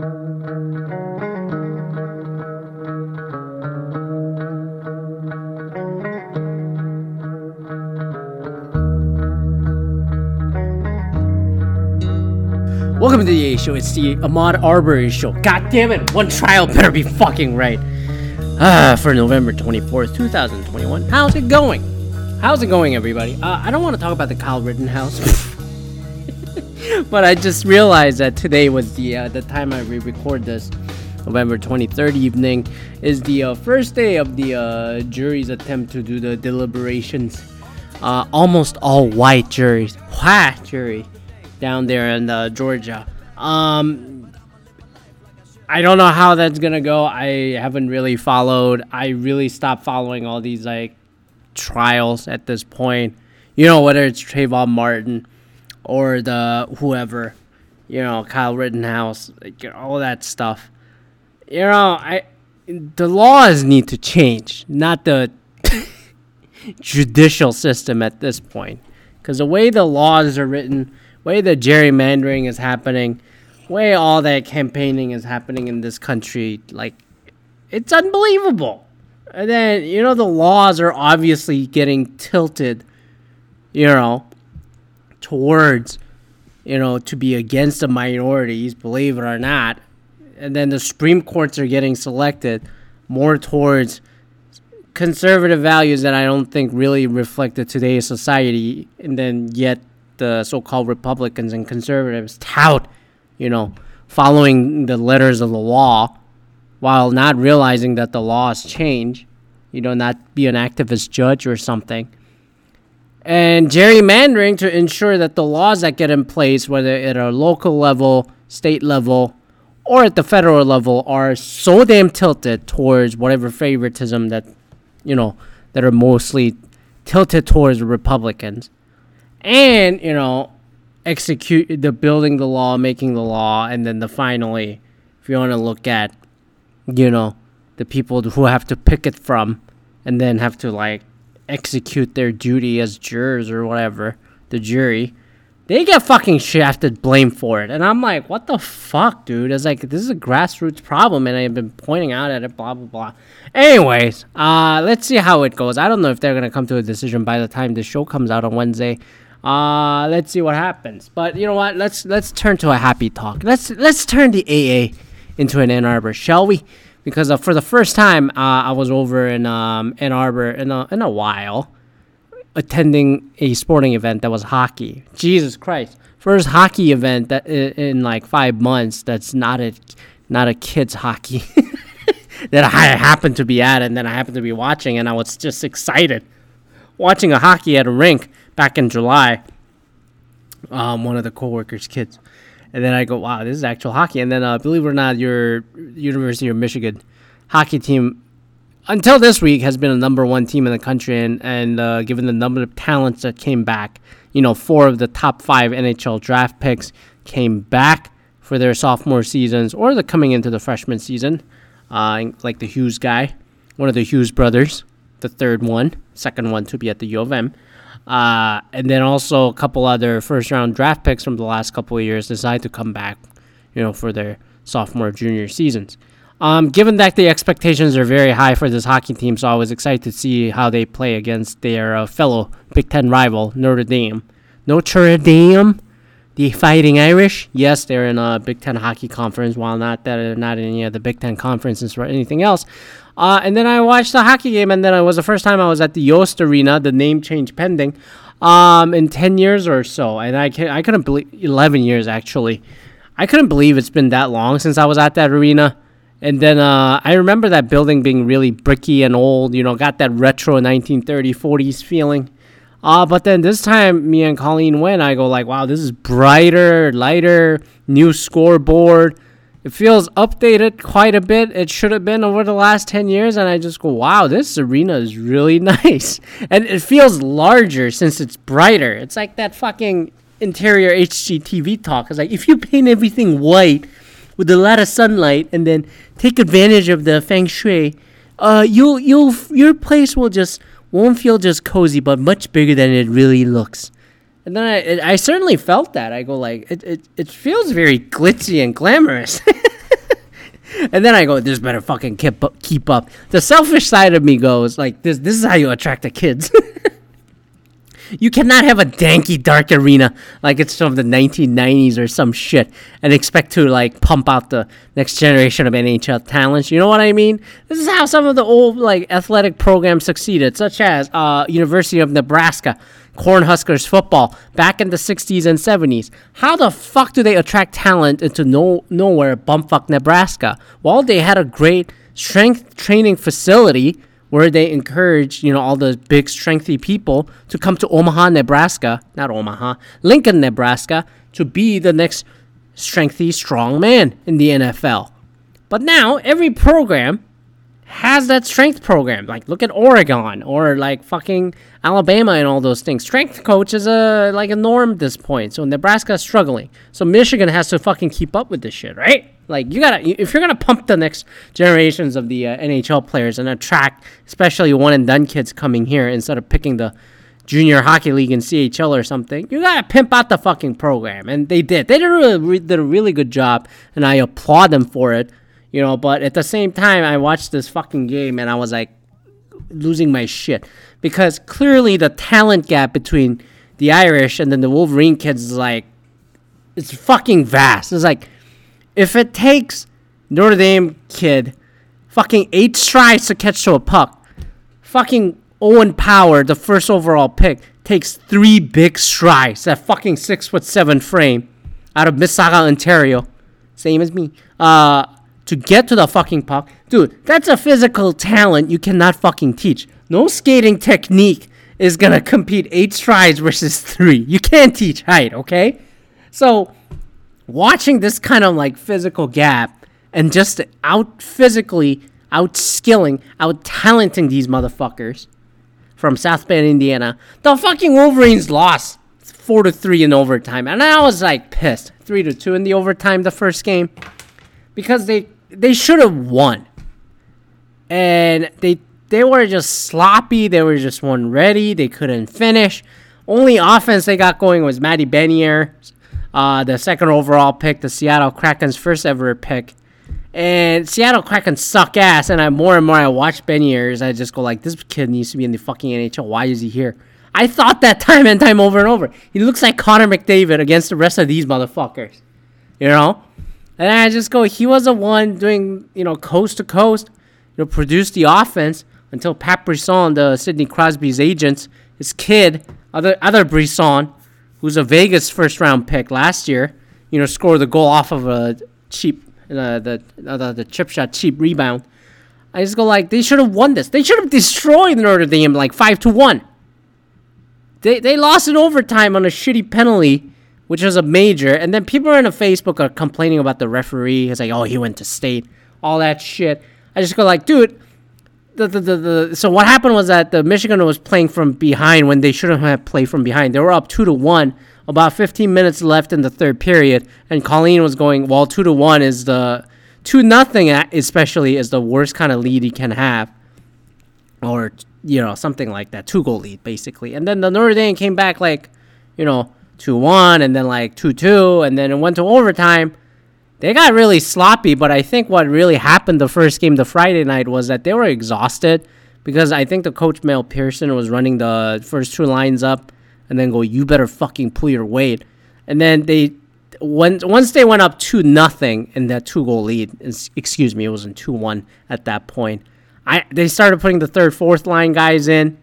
Welcome to the A Show. It's the Ahmaud Arbery Show. God damn it, one trial better be fucking right. Ah, for November 24th, 2021. How's it going? How's it going, everybody? Uh, I don't want to talk about the Kyle Rittenhouse, but I just realized that today was the uh, the time I re-record this. November 23rd evening is the uh, first day of the uh, jury's attempt to do the deliberations. Uh, almost all white juries. White jury down there in uh, Georgia. Um, I don't know how that's gonna go. I haven't really followed. I really stopped following all these like trials at this point. You know, whether it's Trayvon Martin or the whoever, you know, Kyle Rittenhouse, like, all that stuff. You know, I the laws need to change, not the judicial system at this point. Because the way the laws are written, way the gerrymandering is happening, way all that campaigning is happening in this country, like it's unbelievable. And then you know the laws are obviously getting tilted, you know, towards you know to be against the minorities, believe it or not. And then the Supreme Courts are getting selected more towards conservative values that I don't think really reflected today's society, and then yet the so-called Republicans and conservatives tout, you know, following the letters of the law, while not realizing that the laws change. You know, not be an activist judge or something. And gerrymandering to ensure that the laws that get in place, whether at a local level, state level, or at the federal level, are so damn tilted towards whatever favoritism that, you know, that are mostly tilted towards Republicans. And you know execute the building the law making the law and then the finally if you want to look at you know the people who have to pick it from and then have to like execute their duty as jurors or whatever the jury they get fucking shafted blame for it and i'm like what the fuck dude it's like this is a grassroots problem and i've been pointing out at it blah blah blah anyways uh let's see how it goes i don't know if they're gonna come to a decision by the time the show comes out on wednesday uh, let's see what happens. But you know what? Let's let's turn to a happy talk. Let's let's turn the AA into an Ann Arbor, shall we? Because uh, for the first time, uh, I was over in um, Ann Arbor in a in a while, attending a sporting event that was hockey. Jesus Christ! First hockey event that in, in like five months. That's not a not a kids hockey that I happened to be at, and then I happened to be watching, and I was just excited watching a hockey at a rink back in July. Um, one of the coworkers' kids, and then I go, "Wow, this is actual hockey." And then, uh, believe it or not, your University of Michigan hockey team, until this week, has been a number one team in the country, and and uh, given the number of talents that came back, you know, four of the top five NHL draft picks came back for their sophomore seasons or the coming into the freshman season, uh, like the Hughes guy, one of the Hughes brothers, the third one, second one to be at the U of M. Uh, and then also a couple other first round draft picks from the last couple of years decide to come back, you know, for their sophomore, junior seasons. Um, given that the expectations are very high for this hockey team, so I was excited to see how they play against their uh, fellow Big Ten rival, Notre Dame. Notre Dame, the Fighting Irish. Yes, they're in a Big Ten hockey conference, while not that they're not in any of the Big Ten conferences or anything else. Uh, and then I watched the hockey game, and then it was the first time I was at the Yost Arena, the name change pending, um, in 10 years or so. And I, can, I couldn't believe, 11 years actually. I couldn't believe it's been that long since I was at that arena. And then uh, I remember that building being really bricky and old, you know, got that retro 1930s, 40s feeling. Uh, but then this time, me and Colleen went. I go like, wow, this is brighter, lighter, new scoreboard it feels updated quite a bit. It should have been over the last 10 years. And I just go, wow, this arena is really nice. And it feels larger since it's brighter. It's like that fucking interior HGTV talk. It's like if you paint everything white with a lot of sunlight and then take advantage of the feng shui, uh, you'll, you'll, your place will just, won't feel just cozy, but much bigger than it really looks. And then I, I certainly felt that. I go like, it, it, it feels very glitzy and glamorous. and then I go, this better fucking keep up, keep up. The selfish side of me goes like, this. This is how you attract the kids. you cannot have a danky dark arena like it's from the 1990s or some shit and expect to like pump out the next generation of NHL talents. You know what I mean? This is how some of the old like athletic programs succeeded, such as uh, University of Nebraska. Cornhuskers football back in the 60s and 70s. How the fuck do they attract talent into no, nowhere, bumfuck Nebraska? Well, they had a great strength training facility where they encouraged, you know, all the big strengthy people to come to Omaha, Nebraska, not Omaha, Lincoln, Nebraska, to be the next strengthy strong man in the NFL. But now every program has that strength program. Like look at Oregon or like fucking Alabama and all those things. Strength coach is a like a norm at this point. So Nebraska is struggling. So Michigan has to fucking keep up with this shit, right? Like you gotta if you're gonna pump the next generations of the uh, NHL players and attract especially one and done kids coming here instead of picking the junior hockey league and CHL or something, you gotta pimp out the fucking program, and they did. They did a really, did a really good job, and I applaud them for it you know. But at the same time, I watched this fucking game and I was like losing my shit because clearly the talent gap between the Irish and then the Wolverine kids is like it's fucking vast. It's like if it takes Notre Dame kid fucking eight strides to catch to a puck, fucking Owen Power, the first overall pick, takes three big strides. That fucking six foot seven frame out of Mississauga, Ontario, same as me. Uh, to get to the fucking puck. Dude, that's a physical talent you cannot fucking teach. No skating technique is gonna compete eight strides versus three. You can't teach height, okay? So, watching this kind of like physical gap and just out physically, out skilling, out talenting these motherfuckers from South Bend, Indiana, the fucking Wolverines lost four to three in overtime, and I was like pissed. Three to two in the overtime, the first game, because they they should have won. And they they were just sloppy. They were just one ready. They couldn't finish. Only offense they got going was Matty Beniers, uh, the second overall pick, the Seattle Kraken's first ever pick. And Seattle Kraken suck ass. And I more and more I watch Beniers, I just go like, this kid needs to be in the fucking NHL. Why is he here? I thought that time and time over and over. He looks like Connor McDavid against the rest of these motherfuckers. You know? And I just go, he was the one doing, you know, coast to coast, you know, produce the offense until Pat Brisson, the Sidney Crosby's agent, his kid, other other Brisson, who's a Vegas first round pick last year, you know, scored the goal off of a cheap, uh, the, uh, the the chip shot, cheap rebound. I just go like, they should have won this. They should have destroyed Notre Dame like five to one. They they lost in overtime on a shitty penalty which was a major. And then people on Facebook are complaining about the referee. It's like, oh, he went to state, all that shit. I just go like, dude. The, the, the, the, so what happened was that the Michigan was playing from behind when they shouldn't have played from behind. They were up two to one, about 15 minutes left in the third period, and Colleen was going, well, two to one is the two nothing, uh, especially is the worst kind of lead you can have, or you know something like that, two goal lead basically. And then the Notre Dame came back like, you know, 2 1 and then like 2 2 and then it went to overtime. They got really sloppy, but I think what really happened the first game, the Friday night, was that they were exhausted because I think the coach Mel Pearson was running the first two lines up and then go, "You better fucking pull your weight," and then they when once they went up two nothing in that two goal lead, excuse me, it wasn't two one at that point. I they started putting the third, fourth line guys in,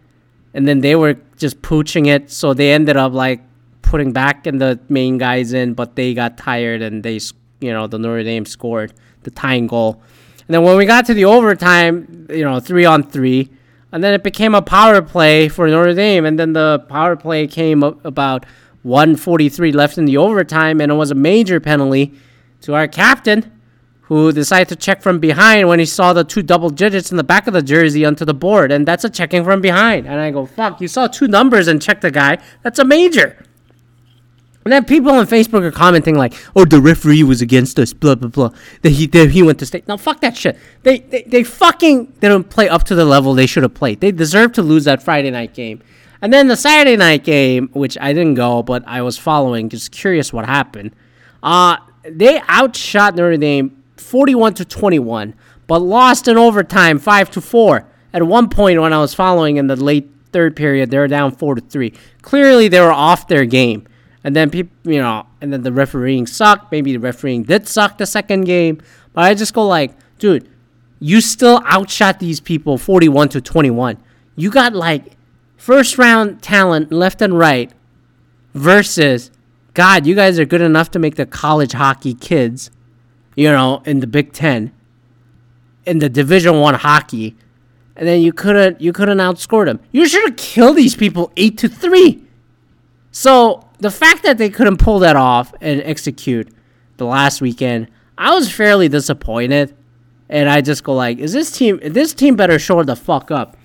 and then they were just pooching it. So they ended up like putting back in the main guys in, but they got tired and they, you know, the Notre Dame scored the tying goal. And then when we got to the overtime, you know, three on three, and then it became a power play for Notre Dame, and then the power play came about 143 left in the overtime, and it was a major penalty to our captain, who decided to check from behind when he saw the two double digits in the back of the jersey onto the board, and that's a checking from behind. And I go, fuck, you saw two numbers and checked the guy. That's a major. And then people on Facebook are commenting like, "Oh, the referee was against us." Blah blah blah. That he that he went to state. Now fuck that shit. They they, they fucking they don't play up to the level they should have played. They deserve to lose that Friday night game. And then the Saturday night game, which I didn't go, but I was following, just curious what happened. Uh they outshot Notre Dame 41 to 21, but lost in overtime 5 to 4. At one point when I was following in the late third period, they were down 4 to 3. Clearly they were off their game. And then people, you know, and then the refereeing sucked. Maybe the refereeing did suck the second game, but I just go like, dude, you still outshot these people 41 to 21. You got like first round talent left and right versus God, you guys are good enough to make the college hockey kids, you know, in the Big Ten, in the Division One hockey, and then you couldn't you couldn't outscore them. You should have killed these people eight to three. So the fact that they couldn't pull that off and execute the last weekend, I was fairly disappointed. And I just go like, is this team this team better show the fuck up?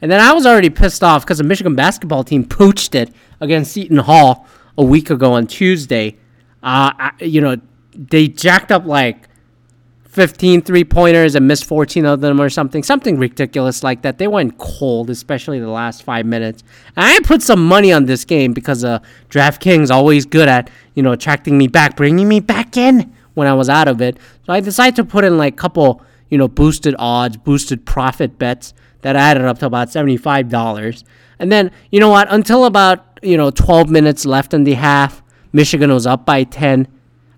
And then I was already pissed off because the Michigan basketball team poached it against Seton Hall a week ago on Tuesday. Uh, I, you know, they jacked up like 15 three pointers and missed 14 of them or something. Something ridiculous like that. They went cold, especially the last five minutes. And I put some money on this game because uh, DraftKings always good at, you know, attracting me back, bringing me back in when I was out of it. So I decided to put in like a couple, you know, boosted odds, boosted profit bets that added up to about $75. And then, you know what, until about, you know, 12 minutes left in the half, Michigan was up by 10.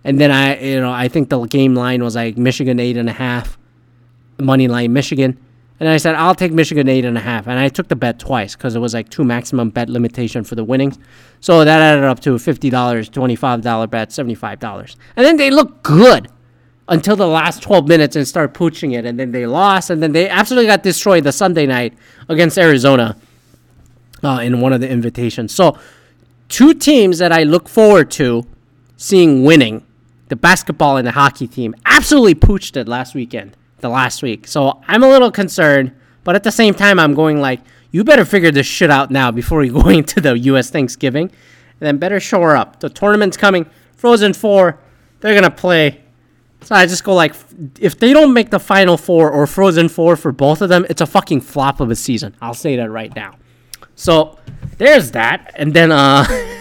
And then I, you know, I think the game line was like Michigan eight and a half, money line Michigan. And I said, I'll take Michigan eight and a half. And I took the bet twice because it was like two maximum bet limitation for the winnings. So that added up to $50, $25 bet, $75. And then they looked good until the last 12 minutes and start pooching it. And then they lost. And then they absolutely got destroyed the Sunday night against Arizona uh, in one of the invitations. So, two teams that I look forward to seeing winning the basketball and the hockey team absolutely pooched it last weekend, the last week. So, I'm a little concerned. But at the same time, I'm going like, you better figure this shit out now before you go into the U.S. Thanksgiving. And then better shore up. The tournament's coming. Frozen Four, they're going to play so I just go like, if they don't make the Final Four or Frozen Four for both of them, it's a fucking flop of a season. I'll say that right now. So there's that, and then uh,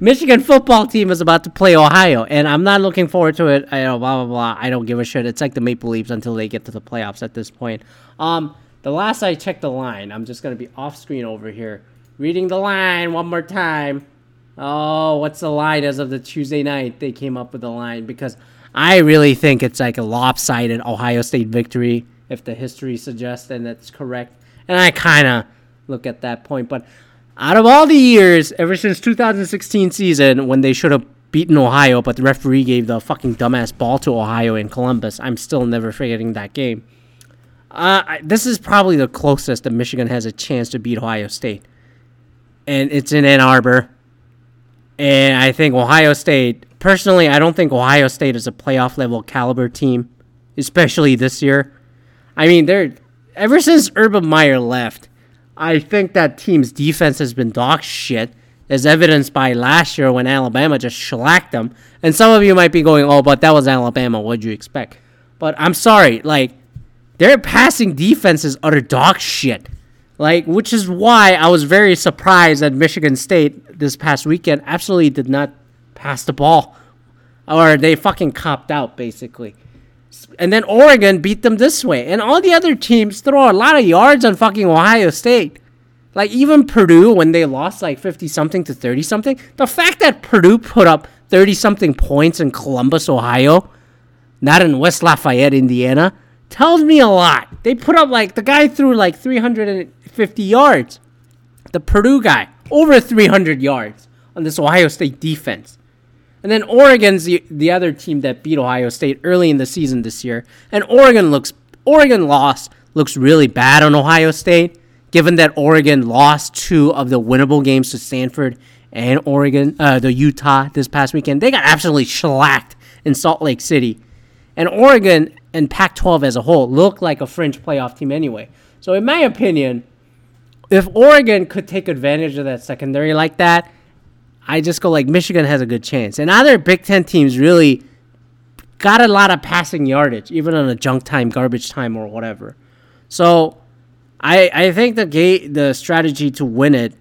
Michigan football team is about to play Ohio, and I'm not looking forward to it. I know, blah blah blah. I don't give a shit. It's like the Maple Leafs until they get to the playoffs at this point. Um, the last I checked the line, I'm just gonna be off screen over here, reading the line one more time. Oh, what's the line as of the Tuesday night? They came up with the line because I really think it's like a lopsided Ohio State victory if the history suggests and that's correct. And I kind of look at that point. But out of all the years, ever since 2016 season, when they should have beaten Ohio, but the referee gave the fucking dumbass ball to Ohio in Columbus, I'm still never forgetting that game. Uh, I, this is probably the closest that Michigan has a chance to beat Ohio State. And it's in Ann Arbor. And I think Ohio State personally, I don't think Ohio State is a playoff level caliber team, especially this year. I mean, they're ever since Urban Meyer left, I think that team's defense has been dog shit, as evidenced by last year when Alabama just shellacked them. And some of you might be going, "Oh, but that was Alabama. What'd you expect?" But I'm sorry, like their passing defense is utter dog shit. Like, which is why I was very surprised that Michigan State this past weekend absolutely did not pass the ball, or they fucking copped out basically. And then Oregon beat them this way, and all the other teams throw a lot of yards on fucking Ohio State. Like even Purdue when they lost like fifty something to thirty something, the fact that Purdue put up thirty something points in Columbus, Ohio, not in West Lafayette, Indiana, tells me a lot. They put up like the guy threw like 350 yards. The Purdue guy over 300 yards on this Ohio State defense. And then Oregon's the, the other team that beat Ohio State early in the season this year. And Oregon looks Oregon loss looks really bad on Ohio State, given that Oregon lost two of the winnable games to Stanford and Oregon, uh, the Utah this past weekend. They got absolutely shellacked in Salt Lake City. And Oregon and Pac 12 as a whole look like a fringe playoff team anyway. So, in my opinion, if Oregon could take advantage of that secondary like that, I just go like Michigan has a good chance. And other Big Ten teams really got a lot of passing yardage, even on a junk time, garbage time, or whatever. So I I think the gate the strategy to win it,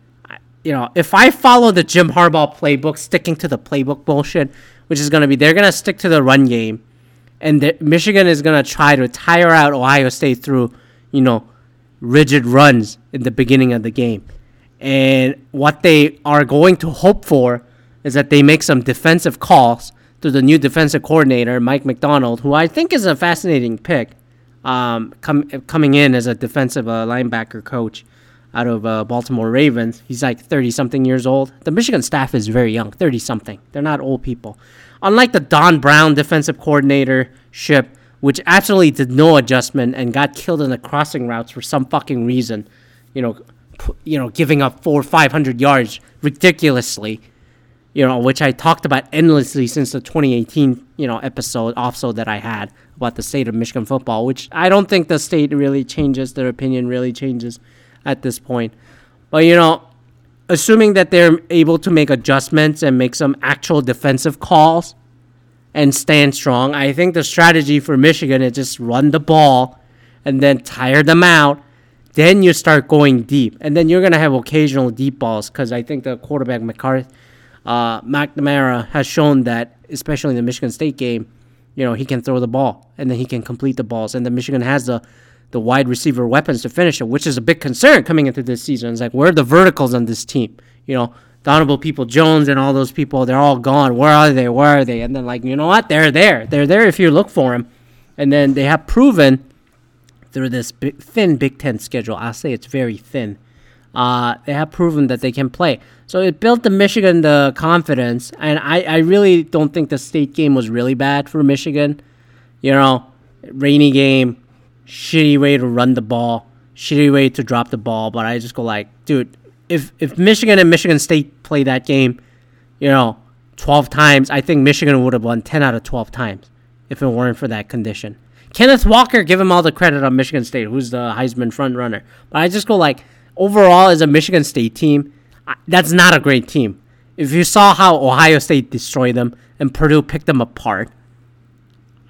you know, if I follow the Jim Harbaugh playbook, sticking to the playbook bullshit, which is going to be they're going to stick to the run game, and the, Michigan is gonna try to tire out Ohio State through, you know, rigid runs in the beginning of the game. And what they are going to hope for is that they make some defensive calls to the new defensive coordinator, Mike Macdonald, who I think is a fascinating pick, um, com- coming in as a defensive uh, linebacker coach out of uh, Baltimore Ravens. He's like 30 something years old. The Michigan staff is very young, 30 something. They're not old people. Unlike the Don Brown defensive coordinator ship, which absolutely did no adjustment and got killed in the crossing routes for some fucking reason, you know, you know, giving up four or 500 yards ridiculously, you know, which I talked about endlessly since the 2018, you know, episode, also that I had about the state of Michigan football, which I don't think the state really changes, their opinion really changes at this point. But you know, assuming that they're able to make adjustments and make some actual defensive calls and stand strong, I think the strategy for Michigan is just run the ball and then tire them out. Then you start going deep, and then you're gonna have occasional deep balls because I think the quarterback McCarthy, uh, McNamara has shown that, especially in the Michigan State game, you know he can throw the ball and then he can complete the balls, and the Michigan has the the wide receiver weapons to finish it, which is a big concern coming into this season. It's like, where are the verticals on this team? You know, the Donovan Peoples-Jones and all those people, they're all gone. Where are they? Where are they? And then, like, you know what? They're there. They're there if you look for them. And then they have proven through this big, thin Big Ten schedule, I'll say it's very thin. Uh, they have proven that they can play. So it built the Michigan the confidence, and I, I really don't think the state game was really bad for Michigan. You know, rainy game, shitty way to run the ball, shitty way to drop the ball. But I just go like, dude, if if Michigan and Michigan State play that game, you know, twelve times, I think Michigan would have won ten out of twelve times if it weren't for that condition. Kenneth Walker, give him all the credit on Michigan State, who's the Heisman front runner. But I just go like, overall, as a Michigan State team, that's not a great team. If you saw how Ohio State destroyed them and Purdue picked them apart,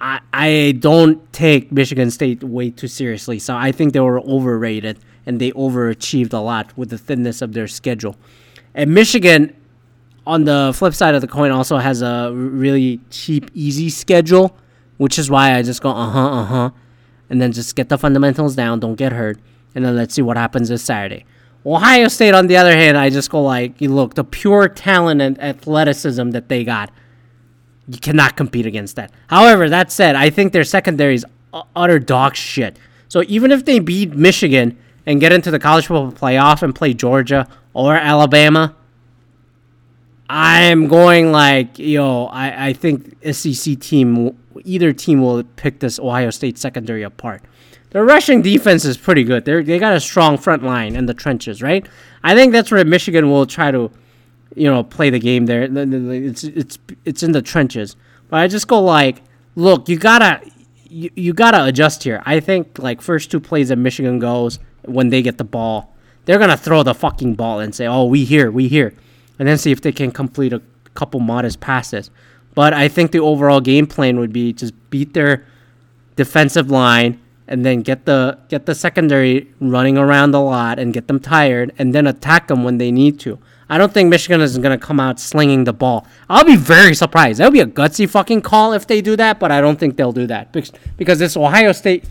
I, I don't take Michigan State way too seriously. So I think they were overrated and they overachieved a lot with the thinness of their schedule. And Michigan, on the flip side of the coin, also has a really cheap, easy schedule, which is why I just go, uh huh, uh huh, and then just get the fundamentals down, don't get hurt, and then let's see what happens this Saturday. Ohio State, on the other hand, I just go like, you look, the pure talent and athleticism that they got you cannot compete against that. However, that said, I think their secondary is utter dog shit. So even if they beat Michigan and get into the college football playoff and play Georgia or Alabama, I'm going like, yo, I, I think SEC team, either team will pick this Ohio State secondary apart. The rushing defense is pretty good. They they got a strong front line in the trenches, right? I think that's where Michigan will try to you know, play the game there. It's it's it's in the trenches. But I just go like, look, you gotta you, you gotta adjust here. I think like first two plays that Michigan goes when they get the ball, they're gonna throw the fucking ball and say, "Oh, we here, we here," and then see if they can complete a couple modest passes. But I think the overall game plan would be just beat their defensive line and then get the get the secondary running around a lot and get them tired and then attack them when they need to. I don't think Michigan is going to come out slinging the ball. I'll be very surprised. That would be a gutsy fucking call if they do that, but I don't think they'll do that because, because this Ohio State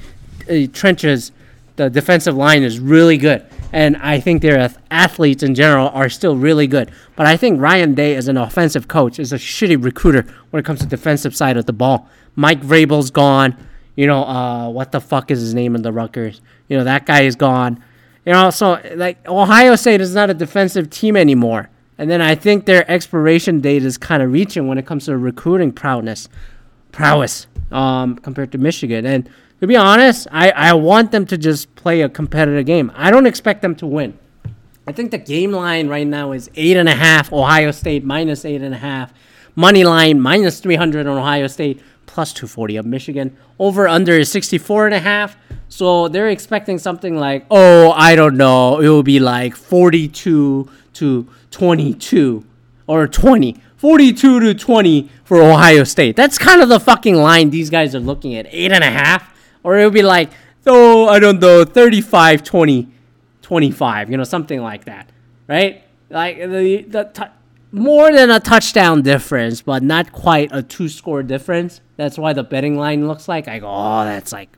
uh, trenches, the defensive line is really good. And I think their athletes in general are still really good. But I think Ryan Day, as an offensive coach, is a shitty recruiter when it comes to defensive side of the ball. Mike Vrabel's gone. You know, uh, what the fuck is his name in the Rutgers? You know, that guy is gone. You know, so like Ohio State is not a defensive team anymore. And then I think their expiration date is kind of reaching when it comes to recruiting prowess, prowess um, compared to Michigan. And to be honest, I, I want them to just play a competitive game. I don't expect them to win. I think the game line right now is eight and a half. Ohio State minus eight and a half. Money line minus three hundred on Ohio State plus 240 of Michigan. Over under is 64 and a half. So they're expecting something like, oh, I don't know, it will be like 42 to 22 or 20. 42 to 20 for Ohio State. That's kind of the fucking line these guys are looking at. Eight and a half. Or it would be like, oh, I don't know, 35 20 25, you know, something like that. Right? Like the, the t- more than a touchdown difference, but not quite a two score difference. That's why the betting line looks like. I go, oh, that's like,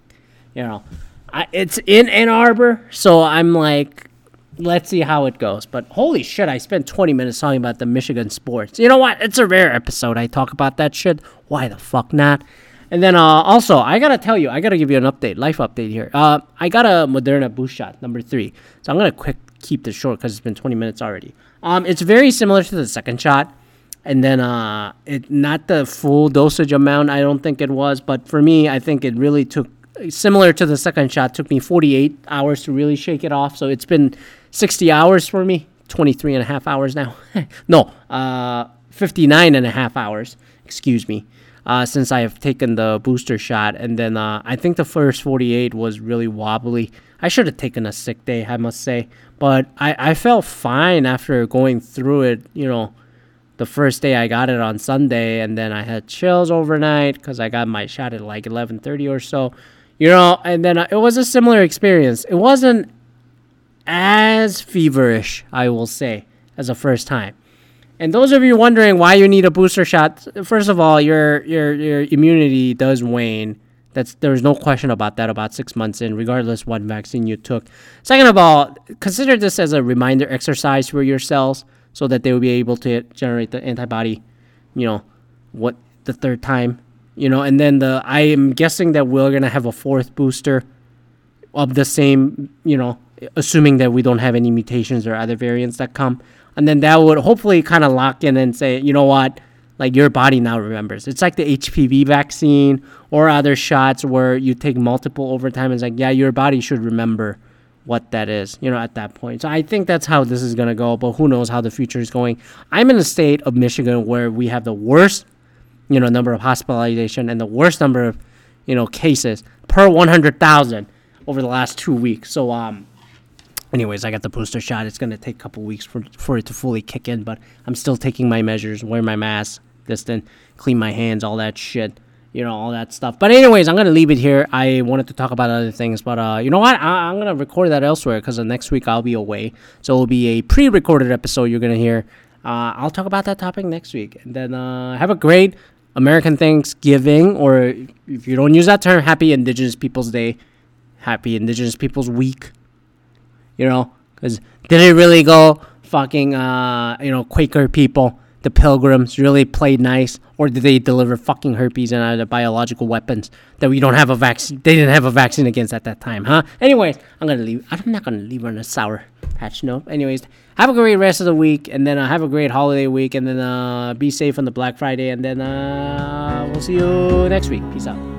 you know, I, it's in Ann Arbor, so I'm like, let's see how it goes. But holy shit, I spent 20 minutes talking about the Michigan sports. You know what? It's a rare episode. I talk about that shit. Why the fuck not? And then uh, also, I gotta tell you, I gotta give you an update, life update here. Uh, I got a Moderna boost shot, number three. So I'm gonna quick keep this short because it's been 20 minutes already. Um, it's very similar to the second shot, and then uh, it not the full dosage amount. I don't think it was, but for me, I think it really took similar to the second shot. Took me 48 hours to really shake it off. So it's been 60 hours for me, 23 and a half hours now. no, uh, 59 and a half hours. Excuse me uh, since I have taken the booster shot. And then uh, I think the first 48 was really wobbly. I should have taken a sick day, I must say. But I, I felt fine after going through it, you know. The first day I got it on Sunday, and then I had chills overnight because I got my shot at like 11:30 or so, you know. And then uh, it was a similar experience. It wasn't as feverish, I will say, as the first time. And those of you wondering why you need a booster shot, first of all, your your your immunity does wane. That's there's no question about that. About six months in, regardless what vaccine you took. Second of all, consider this as a reminder exercise for your cells, so that they will be able to generate the antibody. You know, what the third time. You know, and then the I am guessing that we're gonna have a fourth booster of the same. You know, assuming that we don't have any mutations or other variants that come and then that would hopefully kind of lock in and say, you know what, like your body now remembers. It's like the HPV vaccine or other shots where you take multiple over time. It's like, yeah, your body should remember what that is, you know, at that point. So I think that's how this is going to go, but who knows how the future is going. I'm in a state of Michigan where we have the worst, you know, number of hospitalization and the worst number of, you know, cases per 100,000 over the last two weeks. So, um, anyways, I got the booster shot. It's gonna take a couple weeks for for it to fully kick in, but I'm still taking my measures, wear my mask, distant, clean my hands, all that shit, you know, all that stuff. But anyways, I'm gonna leave it here. I wanted to talk about other things, but uh, you know what? I, am gonna record that elsewhere because next week I'll be away, so it'll be a pre-recorded episode you're gonna hear. Uh, I'll talk about that topic next week, and then uh, have a great American Thanksgiving, or if you don't use that term, Happy Indigenous Peoples Day, Happy Indigenous Peoples Week you know, because did it really go fucking, uh, you know, Quaker people, the pilgrims really played nice, or did they deliver fucking herpes and other biological weapons that we don't have a vaccine? They didn't have a vaccine against at that time, huh? Anyways, I'm gonna leave. I'm not gonna leave on a sour patch note. Anyways, have a great rest of the week, and then uh, have a great holiday week, and then uh, be safe on the Black Friday, and then uh, we'll see you next week. Peace out.